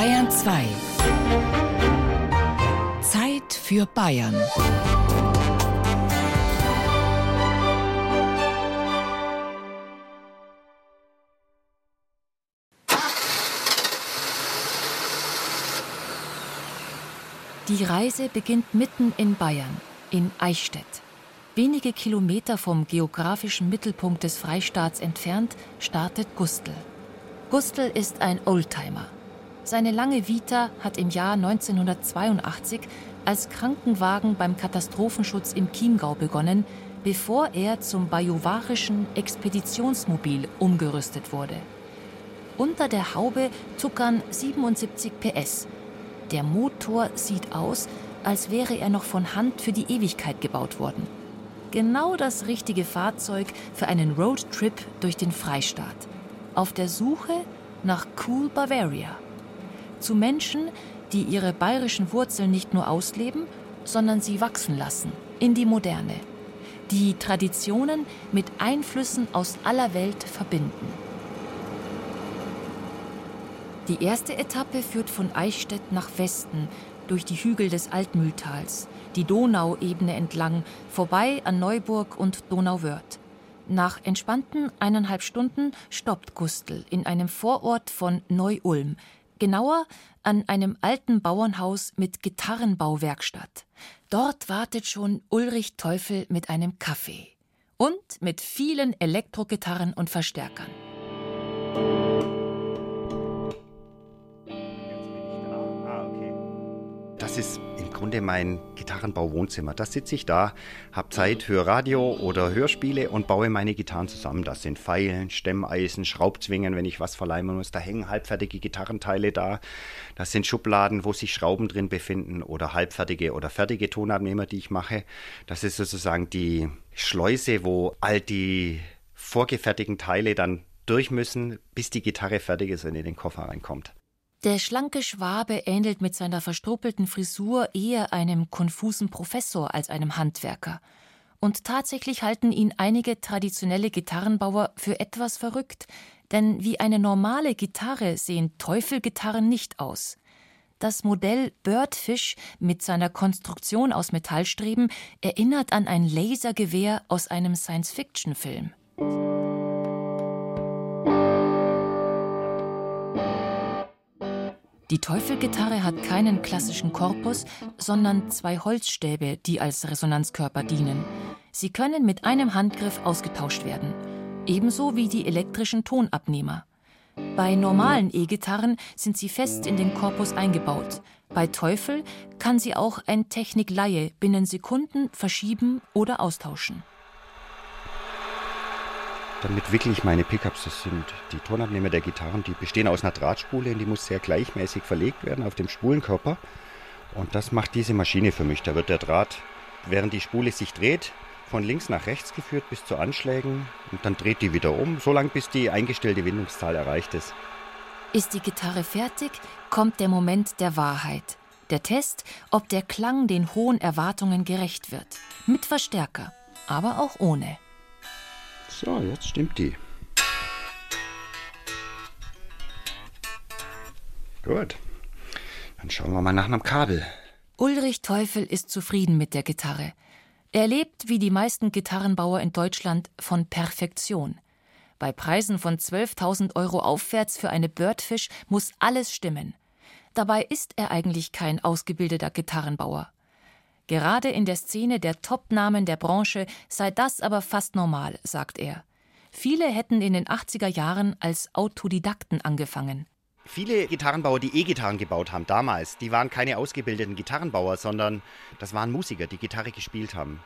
Bayern 2. Zeit für Bayern. Die Reise beginnt mitten in Bayern, in Eichstätt. Wenige Kilometer vom geografischen Mittelpunkt des Freistaats entfernt startet Gustl. Gustl ist ein Oldtimer. Seine lange Vita hat im Jahr 1982 als Krankenwagen beim Katastrophenschutz im Chiemgau begonnen, bevor er zum bajuwarischen Expeditionsmobil umgerüstet wurde. Unter der Haube tuckern 77 PS – der Motor sieht aus, als wäre er noch von Hand für die Ewigkeit gebaut worden. Genau das richtige Fahrzeug für einen Roadtrip durch den Freistaat. Auf der Suche nach Cool Bavaria. Zu Menschen, die ihre bayerischen Wurzeln nicht nur ausleben, sondern sie wachsen lassen in die Moderne. Die Traditionen mit Einflüssen aus aller Welt verbinden. Die erste Etappe führt von Eichstätt nach Westen durch die Hügel des Altmühltals, die Donauebene entlang, vorbei an Neuburg und Donauwörth. Nach entspannten eineinhalb Stunden stoppt Gustl in einem Vorort von Neu-Ulm, genauer an einem alten Bauernhaus mit Gitarrenbauwerkstatt. Dort wartet schon Ulrich Teufel mit einem Kaffee und mit vielen Elektrogitarren und Verstärkern. das ist Grunde mein Gitarrenbau-Wohnzimmer. Da sitze ich da, habe Zeit, höre Radio oder Hörspiele und baue meine Gitarren zusammen. Das sind Pfeilen, Stemmeisen, Schraubzwingen, wenn ich was verleimen muss. Da hängen halbfertige Gitarrenteile da. Das sind Schubladen, wo sich Schrauben drin befinden oder halbfertige oder fertige Tonabnehmer, die ich mache. Das ist sozusagen die Schleuse, wo all die vorgefertigten Teile dann durch müssen, bis die Gitarre fertig ist und in den Koffer reinkommt. Der schlanke Schwabe ähnelt mit seiner verstruppelten Frisur eher einem konfusen Professor als einem Handwerker. Und tatsächlich halten ihn einige traditionelle Gitarrenbauer für etwas verrückt, denn wie eine normale Gitarre sehen Teufelgitarren nicht aus. Das Modell Birdfish mit seiner Konstruktion aus Metallstreben erinnert an ein Lasergewehr aus einem Science-Fiction-Film. Die Teufelgitarre hat keinen klassischen Korpus, sondern zwei Holzstäbe, die als Resonanzkörper dienen. Sie können mit einem Handgriff ausgetauscht werden, ebenso wie die elektrischen Tonabnehmer. Bei normalen E-Gitarren sind sie fest in den Korpus eingebaut. Bei Teufel kann sie auch ein Technikleihe binnen Sekunden verschieben oder austauschen. Damit wickle ich meine Pickups. Das sind die Tonabnehmer der Gitarren. Die bestehen aus einer Drahtspule und die muss sehr gleichmäßig verlegt werden auf dem Spulenkörper. Und das macht diese Maschine für mich. Da wird der Draht, während die Spule sich dreht, von links nach rechts geführt bis zu Anschlägen und dann dreht die wieder um, so lange bis die eingestellte Windungszahl erreicht ist. Ist die Gitarre fertig, kommt der Moment der Wahrheit. Der Test, ob der Klang den hohen Erwartungen gerecht wird. Mit Verstärker, aber auch ohne. So, jetzt stimmt die. Gut. Dann schauen wir mal nach einem Kabel. Ulrich Teufel ist zufrieden mit der Gitarre. Er lebt, wie die meisten Gitarrenbauer in Deutschland, von Perfektion. Bei Preisen von 12.000 Euro aufwärts für eine Birdfish muss alles stimmen. Dabei ist er eigentlich kein ausgebildeter Gitarrenbauer. Gerade in der Szene der Top-Namen der Branche sei das aber fast normal, sagt er. Viele hätten in den 80er Jahren als Autodidakten angefangen. Viele Gitarrenbauer, die E-Gitarren gebaut haben damals, die waren keine ausgebildeten Gitarrenbauer, sondern das waren Musiker, die Gitarre gespielt haben.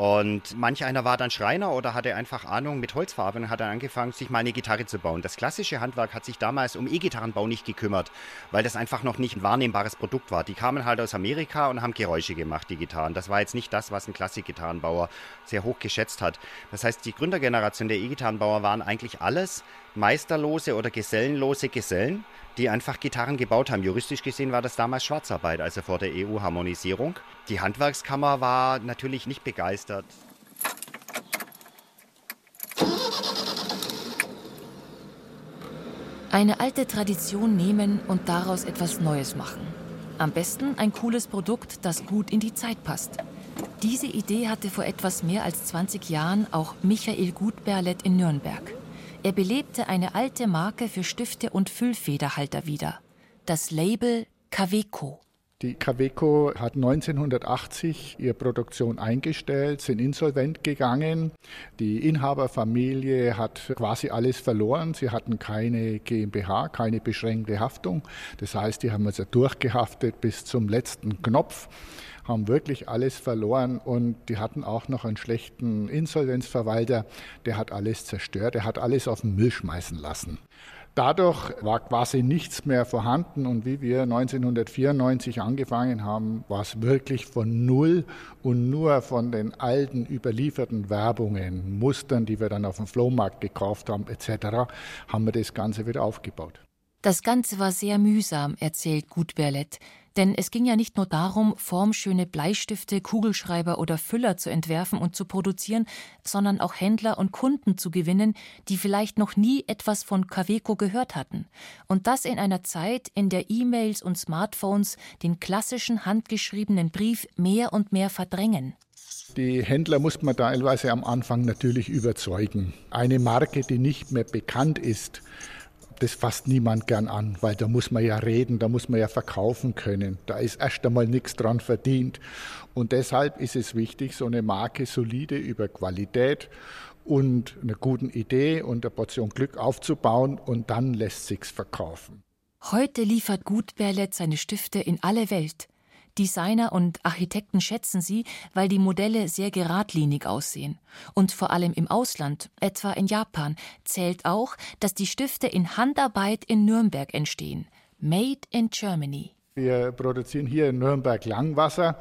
Und manch einer war dann Schreiner oder hatte einfach Ahnung mit Holzfarbe und hat dann angefangen, sich mal eine Gitarre zu bauen. Das klassische Handwerk hat sich damals um E-Gitarrenbau nicht gekümmert, weil das einfach noch nicht ein wahrnehmbares Produkt war. Die kamen halt aus Amerika und haben Geräusche gemacht, die Gitarren. Das war jetzt nicht das, was ein Klassikgitarrenbauer sehr hoch geschätzt hat. Das heißt, die Gründergeneration der E-Gitarrenbauer waren eigentlich alles meisterlose oder gesellenlose Gesellen, die einfach Gitarren gebaut haben. Juristisch gesehen war das damals Schwarzarbeit, also vor der EU-Harmonisierung. Die Handwerkskammer war natürlich nicht begeistert. Eine alte Tradition nehmen und daraus etwas Neues machen. Am besten ein cooles Produkt, das gut in die Zeit passt. Diese Idee hatte vor etwas mehr als 20 Jahren auch Michael Gutberlet in Nürnberg. Er belebte eine alte Marke für Stifte und Füllfederhalter wieder. Das Label Caveco. Die Caveco hat 1980 ihre Produktion eingestellt, sind insolvent gegangen. Die Inhaberfamilie hat quasi alles verloren. Sie hatten keine GmbH, keine beschränkte Haftung. Das heißt, die haben also durchgehaftet bis zum letzten Knopf haben wirklich alles verloren und die hatten auch noch einen schlechten Insolvenzverwalter, der hat alles zerstört, der hat alles auf den Müll schmeißen lassen. Dadurch war quasi nichts mehr vorhanden und wie wir 1994 angefangen haben, war es wirklich von Null und nur von den alten überlieferten Werbungen, Mustern, die wir dann auf dem Flohmarkt gekauft haben etc., haben wir das Ganze wieder aufgebaut. Das Ganze war sehr mühsam, erzählt Gutberlet. Denn es ging ja nicht nur darum, formschöne Bleistifte, Kugelschreiber oder Füller zu entwerfen und zu produzieren, sondern auch Händler und Kunden zu gewinnen, die vielleicht noch nie etwas von Caveco gehört hatten. Und das in einer Zeit, in der E-Mails und Smartphones den klassischen handgeschriebenen Brief mehr und mehr verdrängen. Die Händler muss man teilweise am Anfang natürlich überzeugen. Eine Marke, die nicht mehr bekannt ist, das fasst niemand gern an, weil da muss man ja reden, da muss man ja verkaufen können. Da ist erst einmal nichts dran verdient. Und deshalb ist es wichtig, so eine Marke solide über Qualität und einer guten Idee und eine Portion Glück aufzubauen und dann lässt sich's verkaufen. Heute liefert Gutberlet seine Stifte in alle Welt. Designer und Architekten schätzen sie, weil die Modelle sehr geradlinig aussehen. Und vor allem im Ausland, etwa in Japan, zählt auch, dass die Stifte in Handarbeit in Nürnberg entstehen. Made in Germany. Wir produzieren hier in Nürnberg Langwasser,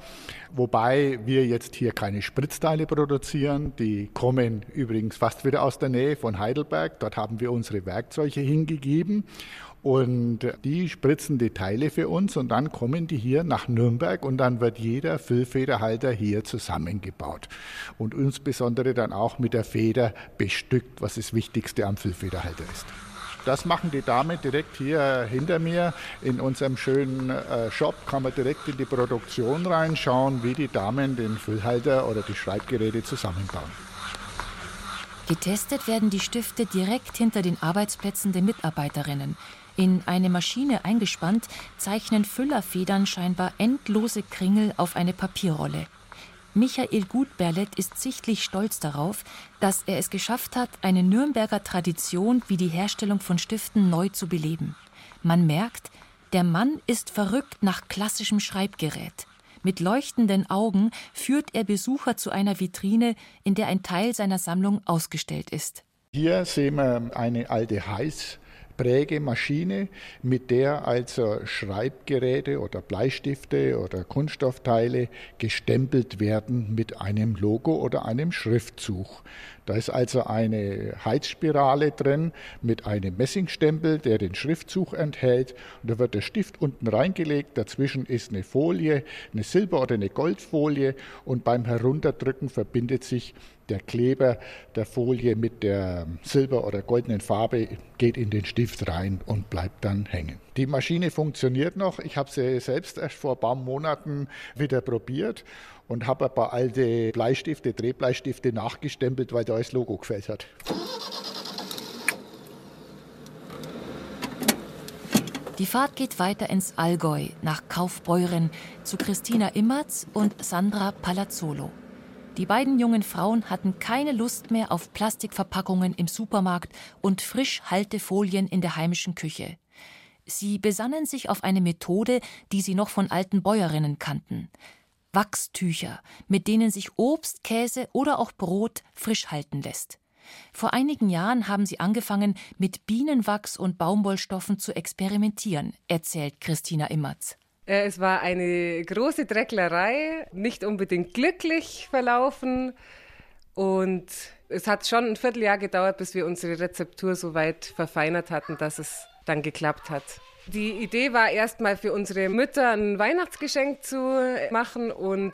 wobei wir jetzt hier keine Spritzteile produzieren. Die kommen übrigens fast wieder aus der Nähe von Heidelberg. Dort haben wir unsere Werkzeuge hingegeben. Und die spritzen die Teile für uns und dann kommen die hier nach Nürnberg und dann wird jeder Füllfederhalter hier zusammengebaut. Und insbesondere dann auch mit der Feder bestückt, was das Wichtigste am Füllfederhalter ist. Das machen die Damen direkt hier hinter mir in unserem schönen äh, Shop. Kann man direkt in die Produktion reinschauen, wie die Damen den Füllhalter oder die Schreibgeräte zusammenbauen. Getestet werden die Stifte direkt hinter den Arbeitsplätzen der Mitarbeiterinnen. In eine Maschine eingespannt, zeichnen Füllerfedern scheinbar endlose Kringel auf eine Papierrolle. Michael Gutberlet ist sichtlich stolz darauf, dass er es geschafft hat, eine Nürnberger Tradition wie die Herstellung von Stiften neu zu beleben. Man merkt, der Mann ist verrückt nach klassischem Schreibgerät. Mit leuchtenden Augen führt er Besucher zu einer Vitrine, in der ein Teil seiner Sammlung ausgestellt ist. Hier sehen wir eine alte Heiß Prägemaschine, mit der also Schreibgeräte oder Bleistifte oder Kunststoffteile gestempelt werden mit einem Logo oder einem Schriftzug. Da ist also eine Heizspirale drin mit einem Messingstempel, der den Schriftzug enthält. Und da wird der Stift unten reingelegt. Dazwischen ist eine Folie, eine Silber- oder eine Goldfolie. Und beim Herunterdrücken verbindet sich der Kleber der Folie mit der silber- oder goldenen Farbe, geht in den Stift rein und bleibt dann hängen. Die Maschine funktioniert noch. Ich habe sie selbst erst vor ein paar Monaten wieder probiert und habe ein paar alte Bleistifte, Drehbleistifte nachgestempelt, weil da das Logo gefällt hat. Die Fahrt geht weiter ins Allgäu, nach Kaufbeuren, zu Christina Immerz und Sandra Palazzolo. Die beiden jungen Frauen hatten keine Lust mehr auf Plastikverpackungen im Supermarkt und Frischhaltefolien in der heimischen Küche. Sie besannen sich auf eine Methode, die sie noch von alten Bäuerinnen kannten. Wachstücher, mit denen sich Obst, Käse oder auch Brot frisch halten lässt. Vor einigen Jahren haben sie angefangen, mit Bienenwachs und Baumwollstoffen zu experimentieren, erzählt Christina Immerz. Äh, es war eine große Drecklerei, nicht unbedingt glücklich verlaufen. Und es hat schon ein Vierteljahr gedauert, bis wir unsere Rezeptur so weit verfeinert hatten, dass es dann geklappt hat. Die Idee war erstmal für unsere Mütter ein Weihnachtsgeschenk zu machen und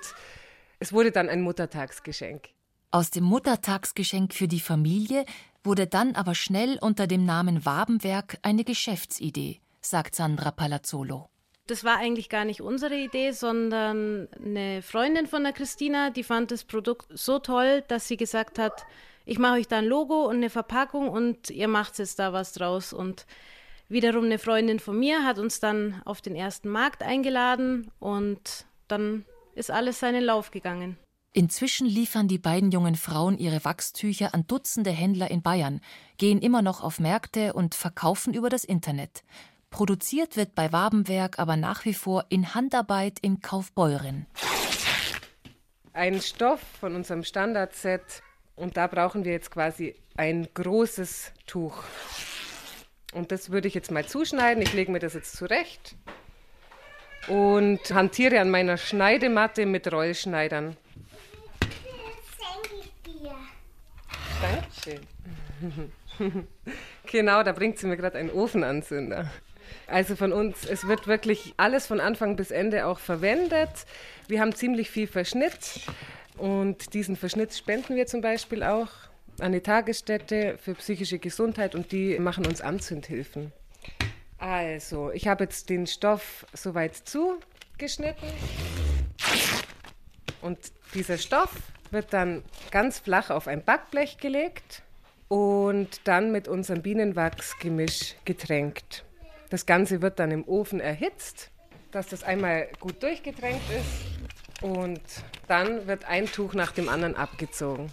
es wurde dann ein Muttertagsgeschenk. Aus dem Muttertagsgeschenk für die Familie wurde dann aber schnell unter dem Namen Wabenwerk eine Geschäftsidee, sagt Sandra Palazzolo. Das war eigentlich gar nicht unsere Idee, sondern eine Freundin von der Christina, die fand das Produkt so toll, dass sie gesagt hat, ich mache euch da ein Logo und eine Verpackung und ihr macht jetzt da was draus. Und wiederum eine Freundin von mir hat uns dann auf den ersten Markt eingeladen und dann ist alles seinen Lauf gegangen. Inzwischen liefern die beiden jungen Frauen ihre Wachstücher an Dutzende Händler in Bayern, gehen immer noch auf Märkte und verkaufen über das Internet. Produziert wird bei Wabenwerk aber nach wie vor in Handarbeit in Kaufbeuren. Ein Stoff von unserem Standardset und da brauchen wir jetzt quasi ein großes Tuch. Und das würde ich jetzt mal zuschneiden. Ich lege mir das jetzt zurecht und hantiere an meiner Schneidematte mit Rollschneidern. Dankeschön. genau, da bringt sie mir gerade einen Ofenanzünder. Also von uns, es wird wirklich alles von Anfang bis Ende auch verwendet. Wir haben ziemlich viel Verschnitt und diesen Verschnitt spenden wir zum Beispiel auch an die Tagesstätte für psychische Gesundheit und die machen uns Anzündhilfen. Also, ich habe jetzt den Stoff soweit zugeschnitten und dieser Stoff wird dann ganz flach auf ein Backblech gelegt und dann mit unserem Bienenwachsgemisch getränkt. Das Ganze wird dann im Ofen erhitzt, dass das einmal gut durchgetränkt ist und dann wird ein Tuch nach dem anderen abgezogen.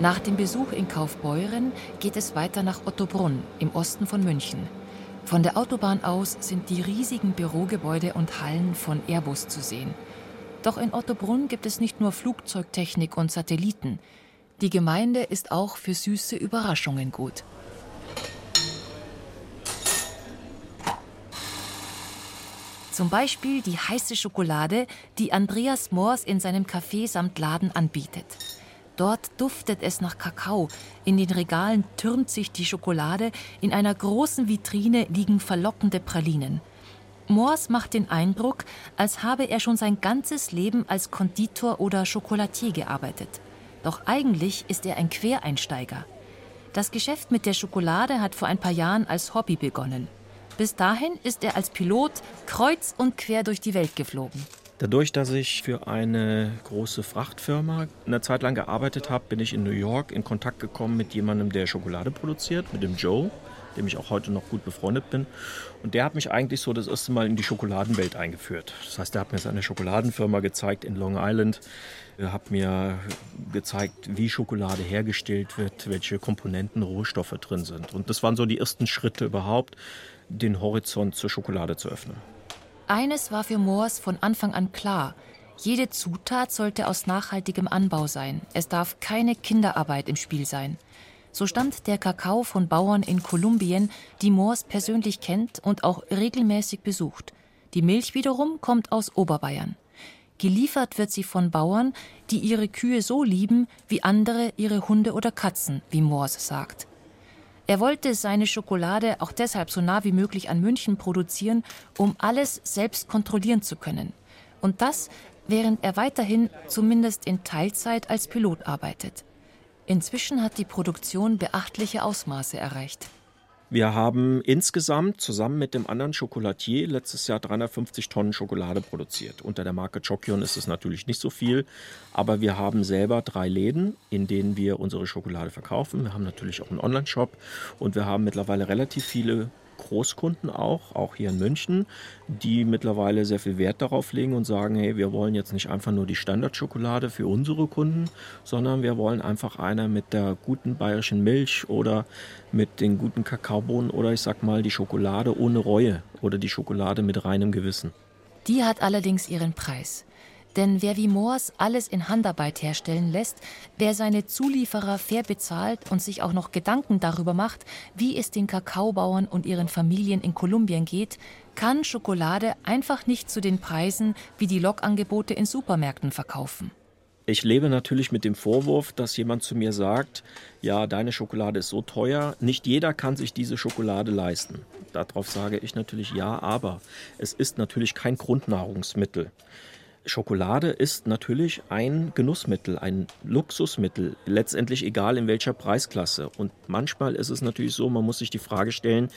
Nach dem Besuch in Kaufbeuren geht es weiter nach Ottobrunn im Osten von München. Von der Autobahn aus sind die riesigen Bürogebäude und Hallen von Airbus zu sehen. Doch in Ottobrunn gibt es nicht nur Flugzeugtechnik und Satelliten. Die Gemeinde ist auch für süße Überraschungen gut. Zum Beispiel die heiße Schokolade, die Andreas Moors in seinem Café samt Laden anbietet. Dort duftet es nach Kakao. In den Regalen türmt sich die Schokolade. In einer großen Vitrine liegen verlockende Pralinen. Moors macht den Eindruck, als habe er schon sein ganzes Leben als Konditor oder Schokolatier gearbeitet. Doch eigentlich ist er ein Quereinsteiger. Das Geschäft mit der Schokolade hat vor ein paar Jahren als Hobby begonnen. Bis dahin ist er als Pilot kreuz und quer durch die Welt geflogen. Dadurch, dass ich für eine große Frachtfirma eine Zeit lang gearbeitet habe, bin ich in New York in Kontakt gekommen mit jemandem, der Schokolade produziert, mit dem Joe, dem ich auch heute noch gut befreundet bin. Und der hat mich eigentlich so das erste Mal in die Schokoladenwelt eingeführt. Das heißt, er hat mir seine Schokoladenfirma gezeigt in Long Island. Er hat mir gezeigt, wie Schokolade hergestellt wird, welche Komponenten, Rohstoffe drin sind. Und das waren so die ersten Schritte überhaupt, den Horizont zur Schokolade zu öffnen. Eines war für Moors von Anfang an klar. Jede Zutat sollte aus nachhaltigem Anbau sein. Es darf keine Kinderarbeit im Spiel sein. So stammt der Kakao von Bauern in Kolumbien, die Moors persönlich kennt und auch regelmäßig besucht. Die Milch wiederum kommt aus Oberbayern. Geliefert wird sie von Bauern, die ihre Kühe so lieben, wie andere ihre Hunde oder Katzen, wie Moors sagt. Er wollte seine Schokolade auch deshalb so nah wie möglich an München produzieren, um alles selbst kontrollieren zu können. Und das, während er weiterhin zumindest in Teilzeit als Pilot arbeitet. Inzwischen hat die Produktion beachtliche Ausmaße erreicht. Wir haben insgesamt zusammen mit dem anderen Schokolatier letztes Jahr 350 Tonnen Schokolade produziert. Unter der Marke Chokion ist es natürlich nicht so viel, aber wir haben selber drei Läden, in denen wir unsere Schokolade verkaufen. Wir haben natürlich auch einen Online-Shop und wir haben mittlerweile relativ viele Großkunden auch, auch hier in München, die mittlerweile sehr viel Wert darauf legen und sagen, hey, wir wollen jetzt nicht einfach nur die Standardschokolade für unsere Kunden, sondern wir wollen einfach eine mit der guten bayerischen Milch oder mit den guten Kakaobohnen oder ich sag mal die Schokolade ohne Reue oder die Schokolade mit reinem Gewissen. Die hat allerdings ihren Preis. Denn wer wie Moors alles in Handarbeit herstellen lässt, wer seine Zulieferer fair bezahlt und sich auch noch Gedanken darüber macht, wie es den Kakaobauern und ihren Familien in Kolumbien geht, kann Schokolade einfach nicht zu den Preisen wie die Lokangebote in Supermärkten verkaufen. Ich lebe natürlich mit dem Vorwurf, dass jemand zu mir sagt, ja, deine Schokolade ist so teuer, nicht jeder kann sich diese Schokolade leisten. Darauf sage ich natürlich ja, aber es ist natürlich kein Grundnahrungsmittel. Schokolade ist natürlich ein Genussmittel, ein Luxusmittel, letztendlich egal in welcher Preisklasse. Und manchmal ist es natürlich so, man muss sich die Frage stellen,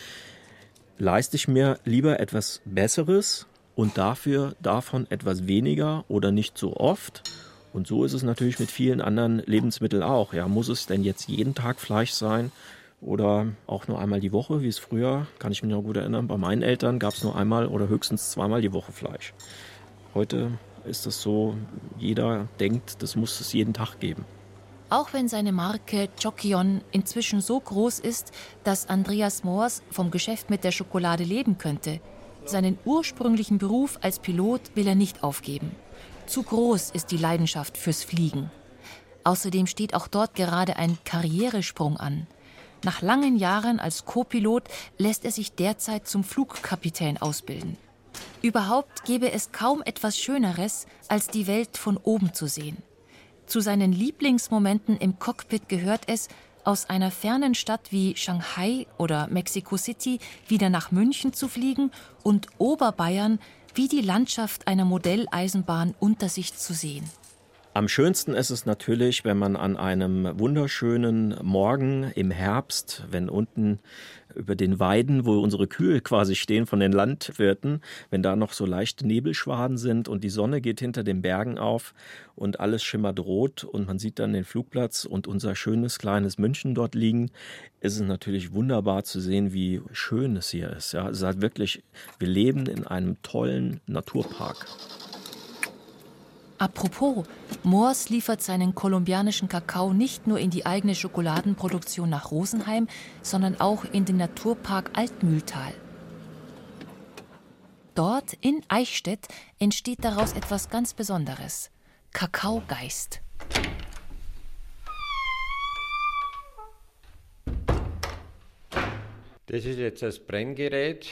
leiste ich mir lieber etwas Besseres und dafür davon etwas weniger oder nicht so oft? Und so ist es natürlich mit vielen anderen Lebensmitteln auch. Ja, muss es denn jetzt jeden Tag Fleisch sein oder auch nur einmal die Woche, wie es früher, kann ich mich noch gut erinnern, bei meinen Eltern gab es nur einmal oder höchstens zweimal die Woche Fleisch. Heute ist es so, jeder denkt, das muss es jeden Tag geben. Auch wenn seine Marke Chokion inzwischen so groß ist, dass Andreas Moors vom Geschäft mit der Schokolade leben könnte, seinen ursprünglichen Beruf als Pilot will er nicht aufgeben. Zu groß ist die Leidenschaft fürs Fliegen. Außerdem steht auch dort gerade ein Karrieresprung an. Nach langen Jahren als Co-Pilot lässt er sich derzeit zum Flugkapitän ausbilden. Überhaupt gäbe es kaum etwas Schöneres, als die Welt von oben zu sehen. Zu seinen Lieblingsmomenten im Cockpit gehört es, aus einer fernen Stadt wie Shanghai oder Mexico City wieder nach München zu fliegen und Oberbayern wie die Landschaft einer Modelleisenbahn unter sich zu sehen. Am schönsten ist es natürlich, wenn man an einem wunderschönen Morgen im Herbst, wenn unten über den Weiden, wo unsere Kühe quasi stehen von den Landwirten, wenn da noch so leichte Nebelschwaden sind und die Sonne geht hinter den Bergen auf und alles schimmert rot und man sieht dann den Flugplatz und unser schönes kleines München dort liegen, ist es natürlich wunderbar zu sehen, wie schön es hier ist. Ja, es ist halt wirklich, wir leben in einem tollen Naturpark. Apropos, Moors liefert seinen kolumbianischen Kakao nicht nur in die eigene Schokoladenproduktion nach Rosenheim, sondern auch in den Naturpark Altmühltal. Dort in Eichstätt entsteht daraus etwas ganz Besonderes: Kakaogeist. Das ist jetzt das Brenngerät,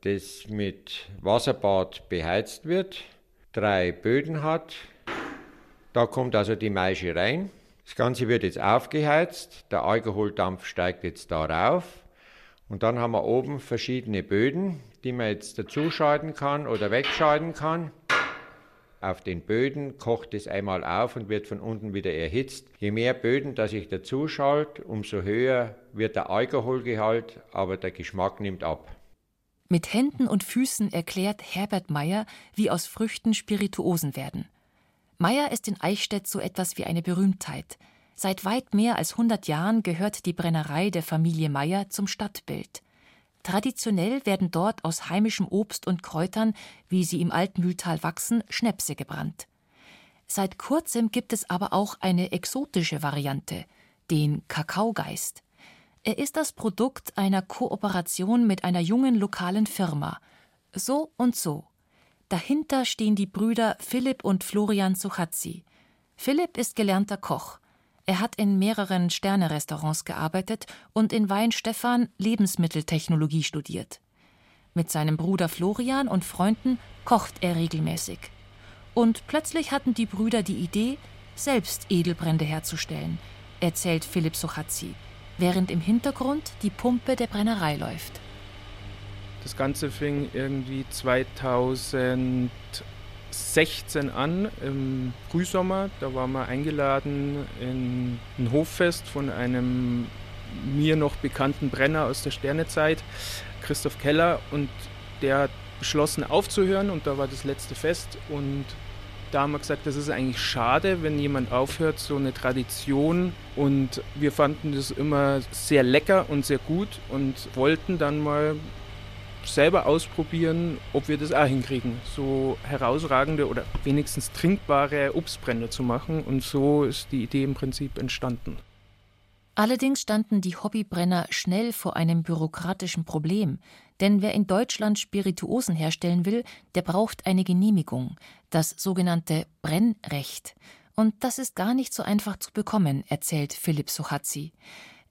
das mit Wasserbad beheizt wird drei Böden hat. Da kommt also die Maische rein. Das Ganze wird jetzt aufgeheizt. Der Alkoholdampf steigt jetzt da rauf. Und dann haben wir oben verschiedene Böden, die man jetzt dazuschalten kann oder wegschalten kann. Auf den Böden kocht es einmal auf und wird von unten wieder erhitzt. Je mehr Böden, dass ich dazuschalte, umso höher wird der Alkoholgehalt, aber der Geschmack nimmt ab. Mit Händen und Füßen erklärt Herbert Meyer, wie aus Früchten Spirituosen werden. Meyer ist in Eichstätt so etwas wie eine Berühmtheit. Seit weit mehr als 100 Jahren gehört die Brennerei der Familie Meyer zum Stadtbild. Traditionell werden dort aus heimischem Obst und Kräutern, wie sie im Altmühltal wachsen, Schnäpse gebrannt. Seit kurzem gibt es aber auch eine exotische Variante, den Kakaogeist. Er ist das Produkt einer Kooperation mit einer jungen lokalen Firma. So und so. Dahinter stehen die Brüder Philipp und Florian Suchazzi. Philipp ist gelernter Koch. Er hat in mehreren Sternerestaurants gearbeitet und in Weinstefan Lebensmitteltechnologie studiert. Mit seinem Bruder Florian und Freunden kocht er regelmäßig. Und plötzlich hatten die Brüder die Idee, selbst Edelbrände herzustellen, erzählt Philipp Suchazzi während im Hintergrund die Pumpe der Brennerei läuft. Das Ganze fing irgendwie 2016 an, im Frühsommer. Da waren wir eingeladen in ein Hoffest von einem mir noch bekannten Brenner aus der Sternezeit, Christoph Keller. Und der hat beschlossen aufzuhören und da war das letzte Fest. Und da haben wir gesagt, das ist eigentlich schade, wenn jemand aufhört, so eine Tradition. Und wir fanden das immer sehr lecker und sehr gut und wollten dann mal selber ausprobieren, ob wir das auch hinkriegen, so herausragende oder wenigstens trinkbare Obstbrände zu machen. Und so ist die Idee im Prinzip entstanden. Allerdings standen die Hobbybrenner schnell vor einem bürokratischen Problem, denn wer in Deutschland Spirituosen herstellen will, der braucht eine Genehmigung, das sogenannte Brennrecht. Und das ist gar nicht so einfach zu bekommen, erzählt Philipp Suchazzi.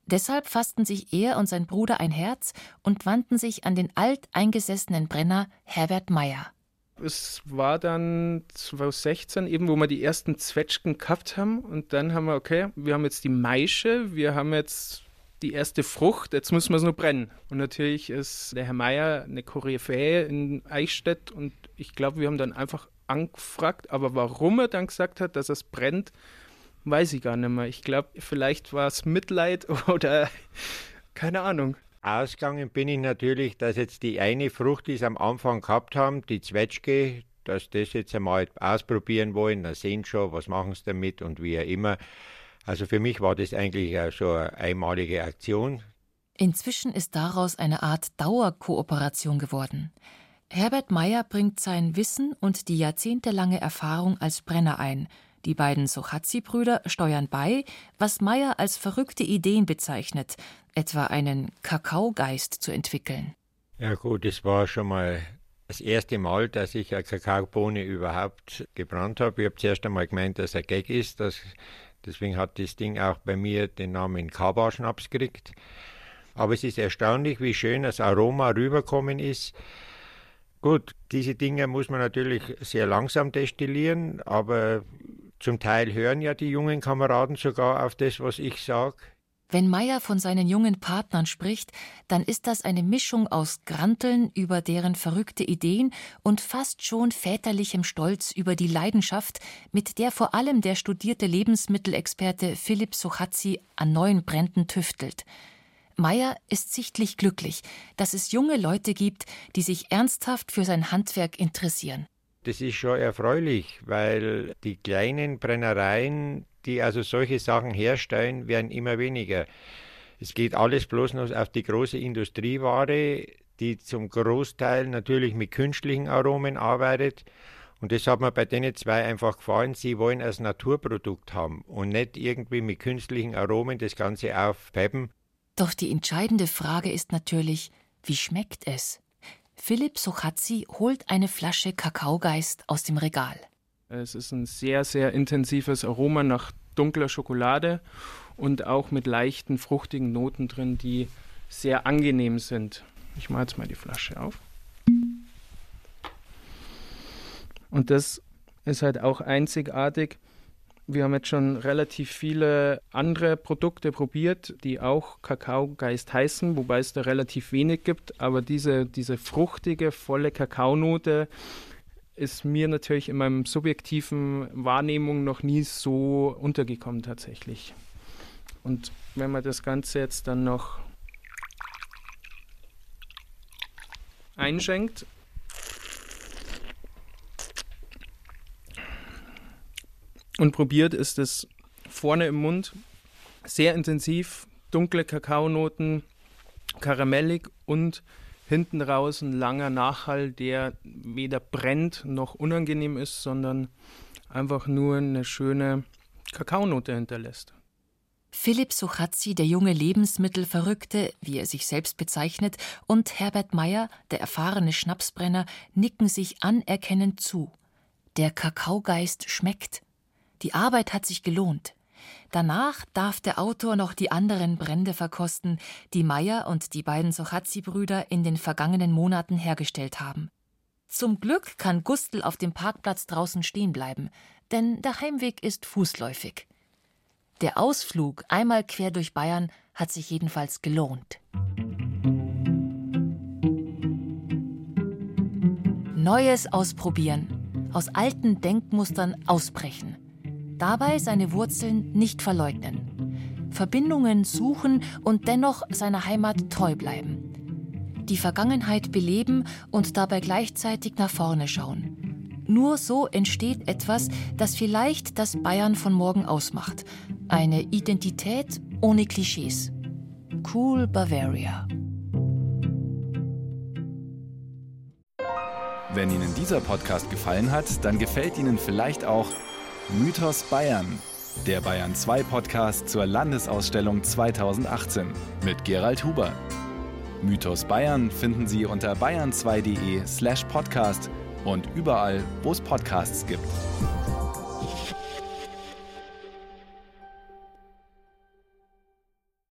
Deshalb fassten sich er und sein Bruder ein Herz und wandten sich an den alteingesessenen Brenner Herbert Meyer es war dann 2016 eben, wo wir die ersten Zwetschgen gehabt haben und dann haben wir, okay, wir haben jetzt die Maische, wir haben jetzt die erste Frucht, jetzt müssen wir es nur brennen. Und natürlich ist der Herr Meier eine Koryphäe in Eichstätt und ich glaube, wir haben dann einfach angefragt, aber warum er dann gesagt hat, dass es brennt, weiß ich gar nicht mehr. Ich glaube, vielleicht war es Mitleid oder keine Ahnung. Ausgegangen bin ich natürlich, dass jetzt die eine Frucht, die sie am Anfang gehabt haben, die Zwetschge, dass das jetzt einmal ausprobieren wollen, dann sehen schon, was machen sie damit und wie auch immer. Also für mich war das eigentlich so eine einmalige Aktion. Inzwischen ist daraus eine Art Dauerkooperation geworden. Herbert Meyer bringt sein Wissen und die jahrzehntelange Erfahrung als Brenner ein. Die beiden Sochazzi-Brüder steuern bei, was Meyer als verrückte Ideen bezeichnet, etwa einen Kakaogeist zu entwickeln. Ja gut, es war schon mal das erste Mal, dass ich eine Kakaobohne überhaupt gebrannt habe. Ich habe zuerst einmal gemeint, dass er Gag ist. Das, deswegen hat das Ding auch bei mir den Namen Kaba-Schnaps gekriegt. Aber es ist erstaunlich, wie schön das Aroma rüberkommen ist. Gut, diese Dinge muss man natürlich sehr langsam destillieren, aber zum Teil hören ja die jungen Kameraden sogar auf das, was ich sage. Wenn Meyer von seinen jungen Partnern spricht, dann ist das eine Mischung aus Granteln über deren verrückte Ideen und fast schon väterlichem Stolz über die Leidenschaft, mit der vor allem der studierte Lebensmittelexperte Philipp Sochazzi an neuen Bränden tüftelt. Meyer ist sichtlich glücklich, dass es junge Leute gibt, die sich ernsthaft für sein Handwerk interessieren. Das ist schon erfreulich, weil die kleinen Brennereien, die also solche Sachen herstellen, werden immer weniger. Es geht alles bloß noch auf die große Industrieware, die zum Großteil natürlich mit künstlichen Aromen arbeitet. Und das hat mir bei denen zwei einfach gefallen. Sie wollen als Naturprodukt haben und nicht irgendwie mit künstlichen Aromen das Ganze aufpeppen. Doch die entscheidende Frage ist natürlich, wie schmeckt es? Philipp Sochazzi holt eine Flasche Kakaogeist aus dem Regal. Es ist ein sehr, sehr intensives Aroma nach dunkler Schokolade und auch mit leichten, fruchtigen Noten drin, die sehr angenehm sind. Ich mache jetzt mal die Flasche auf. Und das ist halt auch einzigartig. Wir haben jetzt schon relativ viele andere Produkte probiert, die auch Kakaogeist heißen, wobei es da relativ wenig gibt. Aber diese, diese fruchtige, volle Kakaonote, ist mir natürlich in meinem subjektiven Wahrnehmung noch nie so untergekommen tatsächlich. Und wenn man das Ganze jetzt dann noch einschenkt, und probiert, ist es vorne im Mund sehr intensiv, dunkle Kakaonoten, karamellig und hinten raus ein langer Nachhall, der weder brennt noch unangenehm ist, sondern einfach nur eine schöne Kakaonote hinterlässt. Philipp Suchazzi, der junge Lebensmittelverrückte, wie er sich selbst bezeichnet, und Herbert Meyer, der erfahrene Schnapsbrenner, nicken sich anerkennend zu. Der Kakaogeist schmeckt. Die Arbeit hat sich gelohnt. Danach darf der Autor noch die anderen Brände verkosten, die Meyer und die beiden Sochazzi-Brüder in den vergangenen Monaten hergestellt haben. Zum Glück kann Gustl auf dem Parkplatz draußen stehen bleiben, denn der Heimweg ist fußläufig. Der Ausflug einmal quer durch Bayern hat sich jedenfalls gelohnt. Neues ausprobieren, aus alten Denkmustern ausbrechen dabei seine Wurzeln nicht verleugnen, Verbindungen suchen und dennoch seiner Heimat treu bleiben. Die Vergangenheit beleben und dabei gleichzeitig nach vorne schauen. Nur so entsteht etwas, das vielleicht das Bayern von morgen ausmacht. Eine Identität ohne Klischees. Cool Bavaria. Wenn Ihnen dieser Podcast gefallen hat, dann gefällt Ihnen vielleicht auch Mythos Bayern, der Bayern 2 Podcast zur Landesausstellung 2018 mit Gerald Huber. Mythos Bayern finden Sie unter bayern2.de/slash podcast und überall, wo es Podcasts gibt.